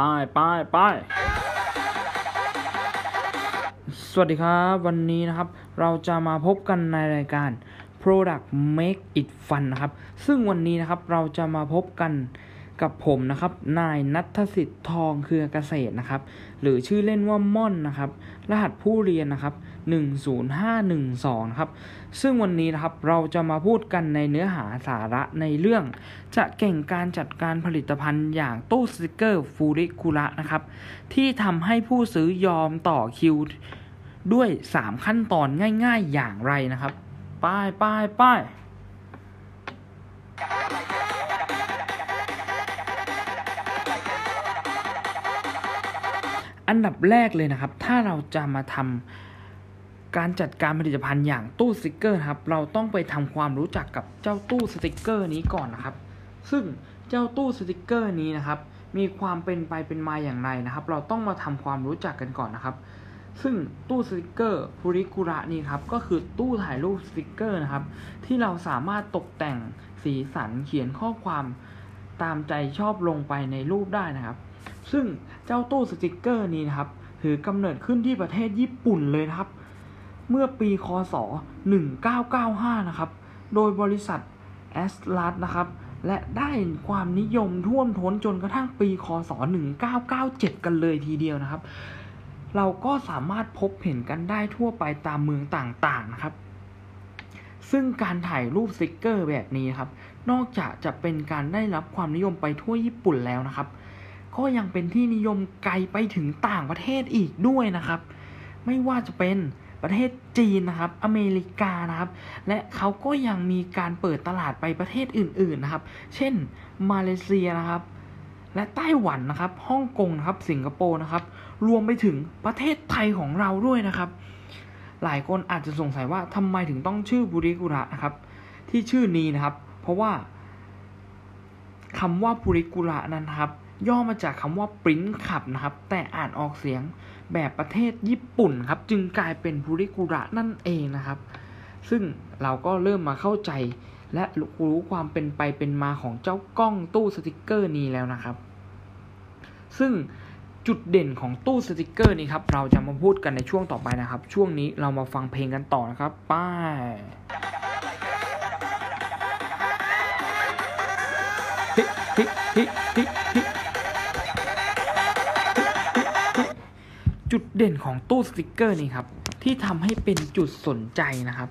ป้ายป้ายป้ายสวัสดีครับ วันนี้นะครับเราจะมาพบกันในรายการ Product Make It Fun นะครับ ซึ่งวันนี้นะครับเราจะมาพบกัน กับผมนะครับ นายนัทสิทธิ์ทองเครือเกษตรนะครับ หรือชื่อเล่นว่าม่อนนะครับ รหัสผู้เรียนนะครับ 10512นะครับ ซึ่งวันนี้นะครับเราจะมาพูดกันในเนื้อหาสาระในเรื่อง จะเก่งการจัดการผลิตภัณฑ์อย่างตู้สติกเกอร์พูริคุระนะครับ ที่ทำให้ผู้ซื้อยอมต่อคิวด้วย 3 ขั้นตอนง่าย ๆ อย่างไรนะครับ ป้ายป้ายป้าย อันดับแรกเลยนะครับ ถ้าเราจะมาทำการจัดการผลิตภัณฑ์อย่างตู้สติกเกอร์ครับ เราต้องไปทำความรู้จักกับเจ้าตู้สติกเกอร์นี้ก่อนนะครับ ซึ่งเจ้าตู้สติกเกอร์นี้นะครับ มีความเป็นไปเป็นมาอย่างไรนะครับ เราต้องมาทำความรู้จักกันก่อนนะครับ ซึ่งตู้สติกเกอร์พูริคุระนี่ครับ ก็คือตู้ถ่ายรูปสติกเกอร์นะครับ ที่เราสามารถตกแต่งสีสันเขียนข้อความตามใจชอบลงไปในรูปได้นะครับ ซึ่ง เจ้าตู้สติกเกอร์นี้นะครับถือกำเนิดขึ้นที่ประเทศญี่ปุ่นเลยนะครับ เมื่อปี ค.ศ. 1995 นะครับ โดยบริษัทแอสลัสนะครับ และได้ความนิยมท่วมท้นจนกระทั่งปีคศ 1997 กันเลยทีเดียวนะครับ เราก็สามารถพบเห็นกันได้ทั่วไปตามเมืองต่างๆนะครับ ซึ่งการถ่ายรูปสติกเกอร์แบบนี้ครับ นอกจากจะเป็นการได้รับความนิยมไปทั่วญี่ปุ่นแล้วนะครับ ก็ยังเป็นที่นิยมไกลไปถึงต่างประเทศอีกด้วยนะครับ ไม่ว่าจะเป็นประเทศจีนนะครับ อเมริกานะครับ และเขาก็ยังมีการเปิดตลาดไปประเทศอื่นๆนะครับ เช่น มาเลเซียนะครับ และไต้หวันนะครับ ฮ่องกงนะครับ สิงคโปร์นะครับ รวมไปถึงประเทศไทยของเราด้วยนะครับ หลายคนอาจจะสงสัยว่าทำไมถึงต้องชื่อบุริกุระนะครับ ที่ชื่อนี้นะครับ เพราะว่าคำว่าบุริกุระนั้นครับ ย่อมาจากคำว่าปริ้นขับนะครับ แต่อ่านออกเสียงแบบประเทศญี่ปุ่นครับ จึงกลายเป็นบุริกุระนั่นเองนะครับ ซึ่งเราก็เริ่มมาเข้าใจ และรู้ความเป็นไปเป็นมาของเจ้ากล้องตู้สติกเกอร์นี้แล้วนะครับ ซึ่งจุดเด่นของตู้สติกเกอร์นี้ครับ เราจะมาพูดกันในช่วงต่อไปนะครับ ช่วงนี้เรามาฟังเพลงกันต่อนะครับป้ายฮิฮิฮิฮิฮิ จุดเด่นของตู้สติกเกอร์นี่ครับที่ทำให้เป็นจุดสนใจนะครับ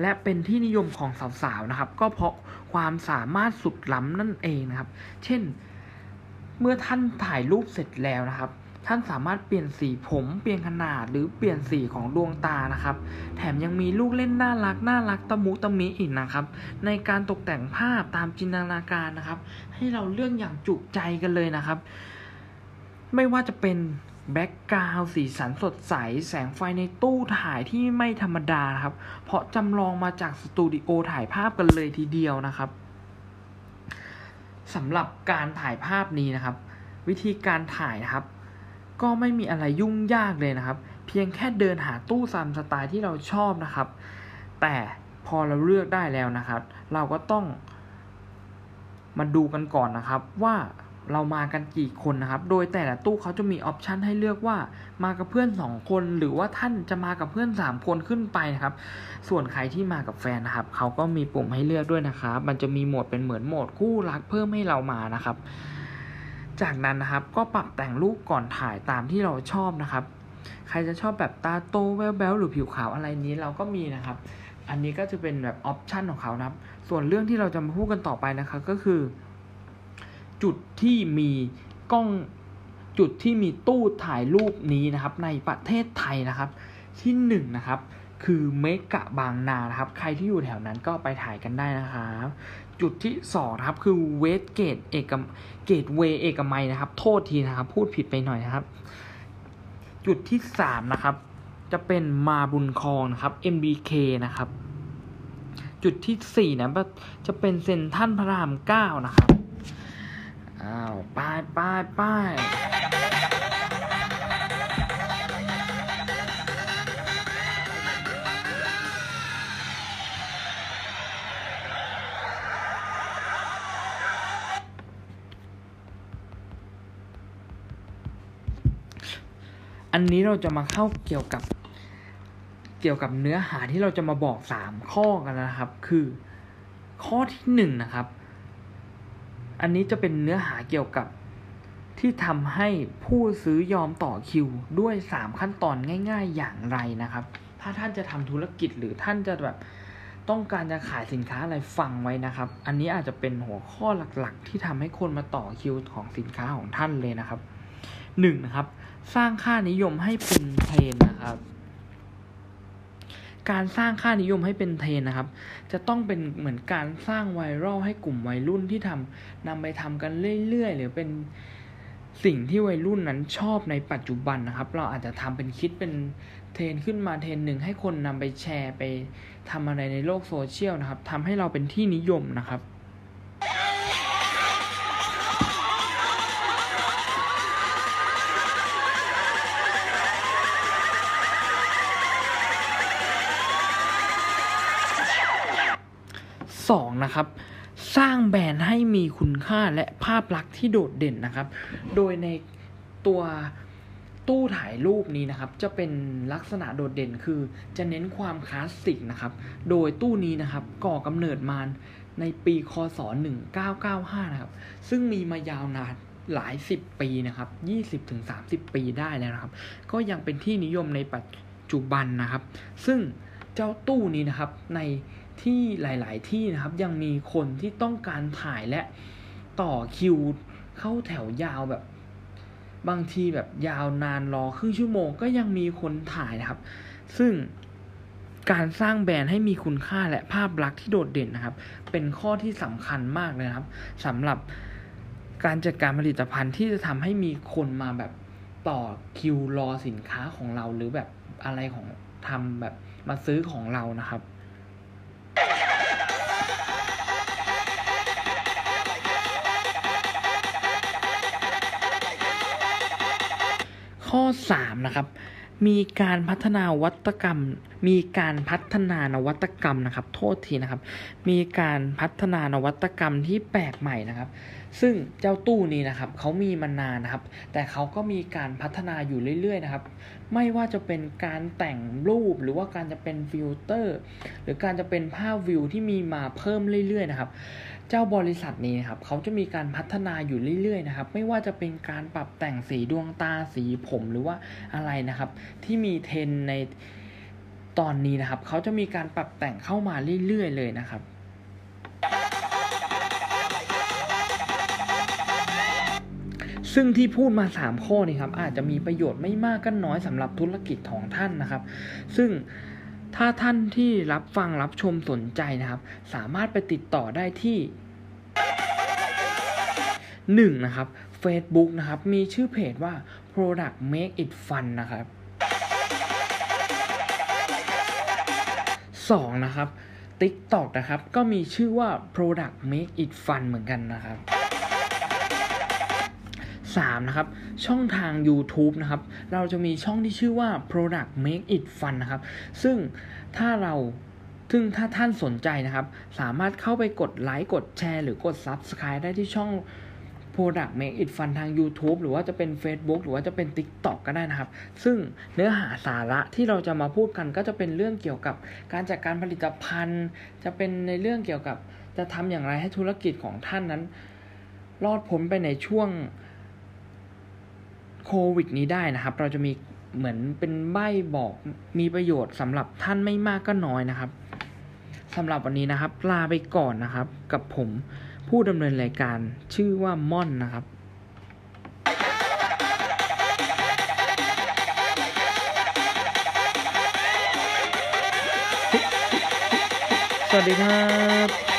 และเป็นที่นิยมของสาวๆนะครับ ก็เพราะความสามารถสุดล้ำนั่นเองนะครับ เช่น เมื่อท่านถ่ายรูปเสร็จแล้วนะครับ ท่านสามารถเปลี่ยนสีผมเปลี่ยนขนาดหรือเปลี่ยนสีของดวงตานะครับ แถมยังมีลูกเล่นน่ารักน่ารักตะมุตะมิอีกนะครับ ในการตกแต่งภาพตามจินตนาการนะครับ ให้เราเลือกอย่างจุใจกันเลยนะครับ ไม่ว่าจะเป็น แบ็กกราวสีสันสดใส แสงไฟในตู้ถ่ายที่ไม่ธรรมดาครับ เพราะจำลองมาจากสตูดิโอถ่ายภาพกันเลยทีเดียวนะครับสำหรับการถ่ายภาพนี้นะครับ วิธีการถ่ายนะครับ ก็ไม่มีอะไรยุ่งยากเลยนะครับ เพียงแค่เดินหาตู้ตามสไตล์ที่เราชอบนะครับ แต่พอเราเลือกได้แล้วนะครับ เราก็ต้องมาดูกันก่อนนะครับว่า เรามากันกี่คนนะครับ โดยแต่ละตู้เขาจะมีออปชันให้เลือกว่ามากับเพื่อน 2 คนหรือว่าท่านจะมากับเพื่อน 3 คนขึ้นไปนะครับ ส่วนใครที่มากับแฟนนะครับเขาก็มีปุ่มให้เลือกด้วยนะครับ มันจะมีโหมดเป็นเหมือนโหมดคู่รักเพิ่มให้เรามานะครับ จากนั้นนะครับก็ปรับแต่งรูปก่อนถ่ายตามที่เราชอบนะครับ ใครจะชอบแบบตาโตแววๆหรือผิวขาวอะไรนี้เราก็มีนะครับ อันนี้ก็จะเป็นแบบ option ของเขานะครับ ส่วนเรื่องที่เราจะมาพูดกันต่อไปนะครับก็คือ จุดที่มีกล้องจุดที่มีตู้ถ่ายรูปนี้นะครับ ในประเทศไทยนะครับ ที่หนึ่งนะครับคือเมกะบางนานะครับ ใครที่อยู่แถวนั้นก็ไปถ่ายกันได้นะครับ จุดที่สองนะครับคือเวสต์เกตเอกเกตเวย์เอกมัยนะครับ โทษทีนะครับ พูดผิดไปหน่อยนะครับ จุดที่สามนะครับ จะเป็นมาบุญคองนะครับ MBK นะครับ จุดที่สี่นะจะเป็นเซนท่านพระรามเก้านะครับ อ้าวป้ายป้ายป้ายอันนี้เราจะมาเข้าเกี่ยวกับเกี่ยวกับเนื้อหาที่เราจะมาบอกสามข้อกันนะครับ คือ ข้อที่หนึ่งนะครับ อันนี้จะเป็นเนื้อหาเกี่ยวกับที่ทำให้ผู้ซื้อยอมต่อคิวด้วย 3 ขั้นตอนง่าย ๆ อย่างไรนะครับ ถ้าท่านจะทำธุรกิจหรือท่านจะแบบต้องการจะขายสินค้าอะไรฟังไว้นะครับ อันนี้อาจจะเป็นหัวข้อหลักๆ ที่ทำให้คนมาต่อคิวของสินค้าของท่านเลยนะครับหนึ่งนะครับ สร้างค่านิยมให้เป็นเทรนด์นะครับ การสร้างค่านิยมให้เป็นเทรนด์นะครับ จะต้องเป็นเหมือนการสร้างไวรัลให้กลุ่มวัยรุ่นที่ทำนำไปทำกันเรื่อยๆ หรือเป็นสิ่งที่วัยรุ่นนั้นชอบในปัจจุบันนะครับ เราอาจจะทำเป็นคิดเป็นเทรนด์ขึ้นมาเทรนด์หนึ่งให้คนนำไปแชร์ไปทำอะไรในโลกโซเชียลนะครับทำให้เราเป็นที่นิยมนะครับ สองนะครับสร้างแบรนด์ให้มีคุณค่าและภาพลักษณ์ที่โดดเด่นนะครับ โดยในตัวตู้ถ่ายรูปนี้นะครับจะเป็นลักษณะโดดเด่นคือจะเน้นความคลาสสิกนะครับ โดยตู้นี้นะครับก่อกำเนิดมาในปีคศ 1995 นะครับ ซึ่งมีมายาวนานหลายสิบปีนะครับ 20-30 ปีได้แล้วนะครับ ก็ยังเป็นที่นิยมในปัจจุบันนะครับ ซึ่งเจ้าตู้นี้นะครับใน ที่หลาย ๆ ที่นะครับยังมีคนที่ต้องการถ่ายและต่อคิวเข้าแถวยาวแบบ บางทีแบบยาวนานรอครึ่งชั่วโมง ก็ยังมีคนถ่ายนะครับ ซึ่งการสร้างแบรนด์ให้มีคุณค่าและภาพลักษณ์ที่โดดเด่นนะครับ เป็นข้อที่สำคัญมากเลยครับสำหรับการจัดการผลิตภัณฑ์ที่จะทำให้มีคนมาแบบต่อคิวรอสินค้าของเราหรือแบบอะไรของทำแบบมาซื้อของเรานะครับ ข้อ 3 นะครับ มีการพัฒนาวัตกรรม มีการพัฒนานวัตกรรมนะครับ โทษทีนะครับ มีการพัฒนานวัตกรรมที่แปลกใหม่นะครับ ซึ่งเจ้าตู้นี้นะครับเขามีมานานนะครับ แต่เขาก็มีการพัฒนาอยู่เรื่อยๆนะครับ ไม่ว่าจะเป็นการแต่งรูปหรือว่าการจะเป็นฟิลเตอร์หรือการจะเป็นภาพวิวที่มีมาเพิ่มเรื่อยๆนะครับ เจ้าบริษัทนี้นะครับเขาจะมีการพัฒนาอยู่เรื่อยๆนะครับ ไม่ว่าจะเป็นการปรับแต่งสีดวงตาสีผมหรือว่าอะไรนะครับ ที่มีเทรนด์ในตอนนี้นะครับเขาจะมีการปรับแต่งเข้ามาเรื่อยๆเลยนะครับ ซึ่งที่พูดมา 3 ข้อนี้ครับอาจจะมีประโยชน์ไม่มากก็น้อยสำหรับธุรกิจของท่านนะครับ ซึ่งถ้าท่านที่รับฟังรับชมสนใจนะครับ สามารถไปติดต่อได้ที่ 1. นะครับ Facebook นะครับ มีชื่อเพจว่า Product Make It Fun นะครับ 2. นะครับ TikTok นะครับ ก็มีชื่อว่า Product Make It Fun เหมือนกันนะครับ 3. นะครับช่องทาง YouTube นะครับเราจะมีช่องที่ชื่อว่า Product Make It Fun นะครับซึ่งถ้าเราซึ่งถ้าท่านสนใจนะครับ สามารถเข้าไปกดไลค์กดแชร์หรือกด Subscribe ได้ที่ช่อง Product Make It Fun ทาง YouTube หรือว่าจะเป็น Facebook หรือว่าจะเป็น TikTok ก็ได้นะครับ ซึ่งเนื้อหาสาระที่เราจะมาพูดกันก็จะเป็นเรื่องเกี่ยวกับการจัดการผลิตภัณฑ์ จะเป็นในเรื่องเกี่ยวกับจะทำอย่างไรให้ธุรกิจของท่านนั้น รอดพ้นไปในช่วง โควิดนี้ได้นะครับ เราจะมีเหมือนเป็นใบบอกมีประโยชน์สำหรับท่านไม่มากก็น้อยนะครับสำหรับวันนี้นะครับ ลาไปก่อนนะครับ กับผมผู้ดำเนินรายการชื่อว่าม่อนนะครับสวัสดีครับ